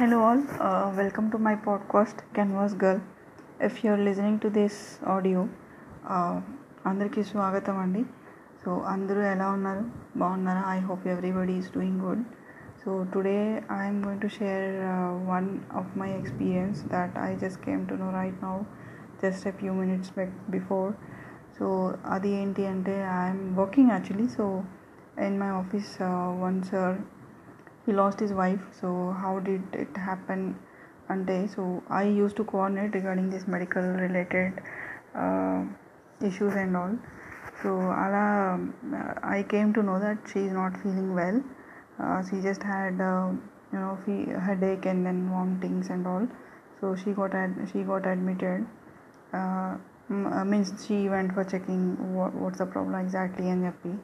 Hello, all. Uh, welcome to my podcast, Canvas Girl. If you're listening to this audio, uh, అందరికీ స్వాగతం అండి. So అందరూ ఎలా ఉన్నారు? బాగున్నారా? I hope everybody is doing good so today I'm going to share one of my experience that I just came to know right now just a few minutes back before so అది ఏంటి అంటే I'm working actually so in my office one sir he lost his wife so how did it happen? One day? so i used to coordinate regarding this medical related uh, issues and all. So ala um, i came to know that she is not feeling well. Uh, she just had uh, you know headache and then vomitings and all. So she got ad- she got admitted. Uh, uh means she went for checking what, what's the problem exactly and happy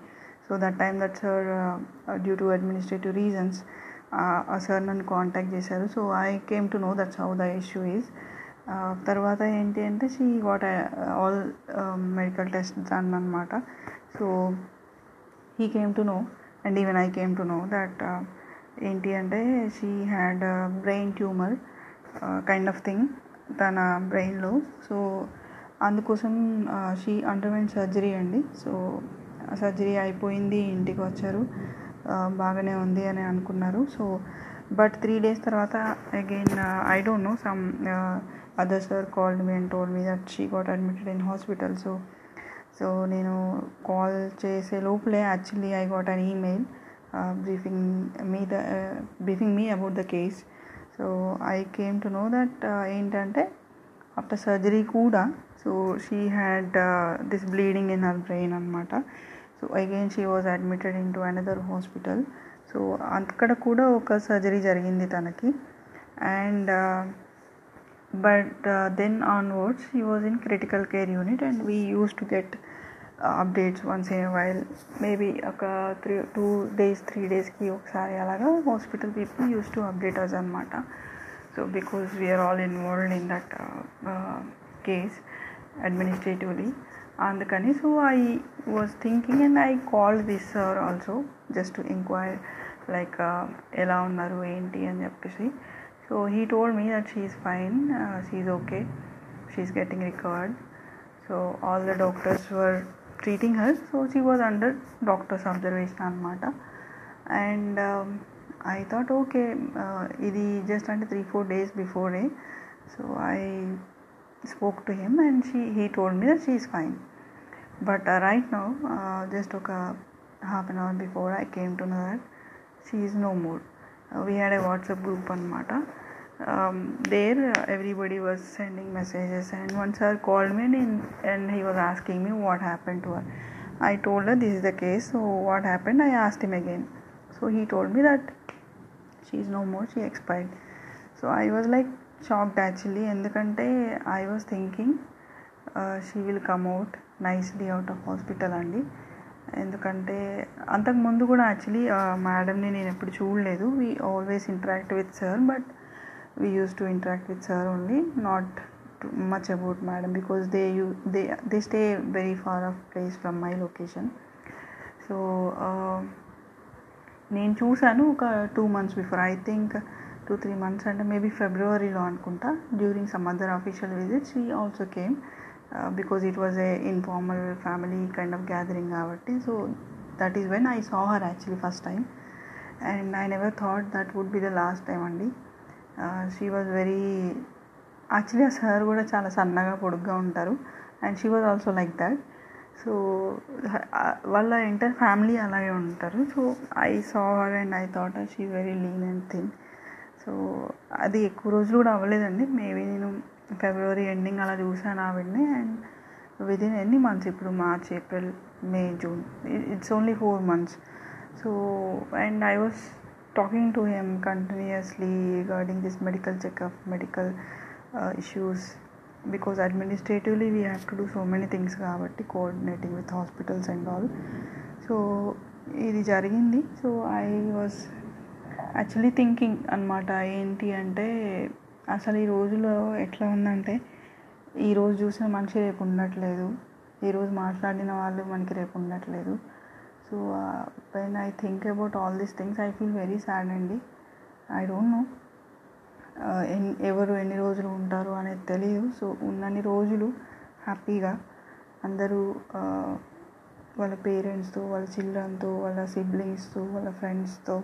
so that time that sir due to administrative reasons ఆ sir నన్ను contact చేశారు. So I came to know that's how the issue is తర్వాత ఏంటి అంటే she what all medical test done అనమాట so he came to know and even I came to know that ఏంటి అంటే she had brain tumour kind of thing తన బ్రెయిన్లో so అందుకోసం she underwent surgery అండి. సో సర్జరీ అయిపోయింది ఇంటికి వచ్చారు. బాగానే ఉంది అని అనుకున్నారు. సో బట్ త్రీ డేస్ తర్వాత again I don't know some other sir called me and told me that she got admitted in hospital. So so నేను కాల్ చేసే లోపలే actually I got an email briefing me the briefing me about the case. So I came to know that ఏంటంటే after surgery కూడా so she had this bleeding in her brain అనమాట so again she was admitted in to another hospital so అక్కడ కూడా ఒక surgery జరిగింది తనకి. And but then onwards she was in critical care unit and we use to get updates once in while maybe ఒక three two days three డేస్కి ఒకసారి అలాగా hospital people use to update us అనమాట so because we're all involved in that case administratively అందుకని so I was thinking and I called this sir also just to enquire like ఎలా ఉన్నారు ఏంటి అని చెప్పేసి so he told me that she's fine she's okay she's getting recovered so all the doctors were treating her so she was under doctors observation అనమాట and I thought okay ఇది just అంటే three four days before so I spoke to him and she he told me that she is fine. But uh, right now uh, just took a half an hour before i came to know that she is no more. Uh, we had a whatsapp group on mata um, there everybody was sending messages and one sir called me and, and he was asking me what happened to her. I told her this is the case so what happened? I asked him again. So he told me that she is no more she expired. So i was like shocked actually ఎందుకంటే I was thinking she will come out nicely out of hospital అండి. ఎందుకంటే అంతకు ముందు కూడా actually మేడంని నేను ఎప్పుడు చూడలేదు. We always interact with sir but we use to interact with sir only not much about madam because they you they they stay very far off place from my location so నేను చూశాను ఒక two months before I think two three months అంటే maybe ఫిబ్రవరిలో అనుకుంటా during some other official visits ఈ also came because it was a informal family kind of gathering కాబట్టి. So that is when I saw her actually first time and I never thought that would be the last time అండి. She was very actually ఆ sir కూడా చాలా సన్నగా పొడుగ్గా ఉంటారు. And she was also like that so వాళ్ళ entire family అలాగే ఉంటారు. So I saw her and I thought she very lean and thing so అది ఎక్కువ రోజులు కూడా అవ్వలేదండి. మేబీ నేను ఫిబ్రవరి ఎండింగ్ అలా చూసాను ఆవిడని. అండ్ విదిన్ ఎన్ని మంత్స్? ఇప్పుడు March April May June. It's only four months. So and I was talking to him continuously regarding this medical checkup medical issues. Because administratively we have to do so many things కాబట్టి coordinating with hospitals and all. So ఇది జరిగింది. So I was actually thinking అనమాట ఏంటి అంటే అసలు ఈ రోజులో ఎట్లా ఉందంటే ఈరోజు చూసిన మనిషి రేపు ఉండట్లేదు ఈరోజు మాట్లాడిన వాళ్ళు మనకి రేపు ఉండట్లేదు. So when I think about all these things I feel very sad అండి. ఐ డోంట్ నో ఎన్ ఎవరు ఎన్ని రోజులు ఉంటారు అనేది తెలియదు సో ఉన్నన్ని రోజులు హ్యాపీగా అందరూ uh, వాళ్ళ పేరెంట్స్తో వాళ్ళ చిల్డ్రన్తో వాళ్ళ సిబ్లింగ్స్తో వాళ్ళ ఫ్రెండ్స్తో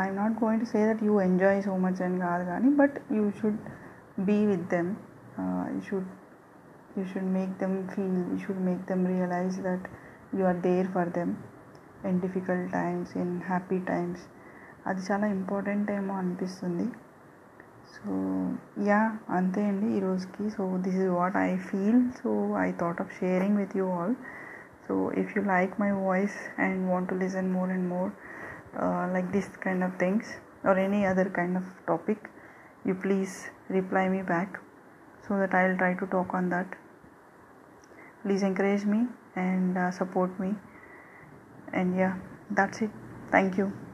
I'm not going to say that you enjoy so much అని కాదు కానీ but you should be with them you should you should make them feel you should make them realize that you are there for them in difficult times in happy times అది చాలా important ఏమో అనిపిస్తుంది. So yeah అంతే అండి ఈరోజుకి so this is what I feel so I thought of sharing with you also if you like my voice and want to listen more and more like this kind of things or any other kind of topic you please reply me back so that i'll try to talk on that. Please encourage me and uh, support me. And yeah that's it. Thank you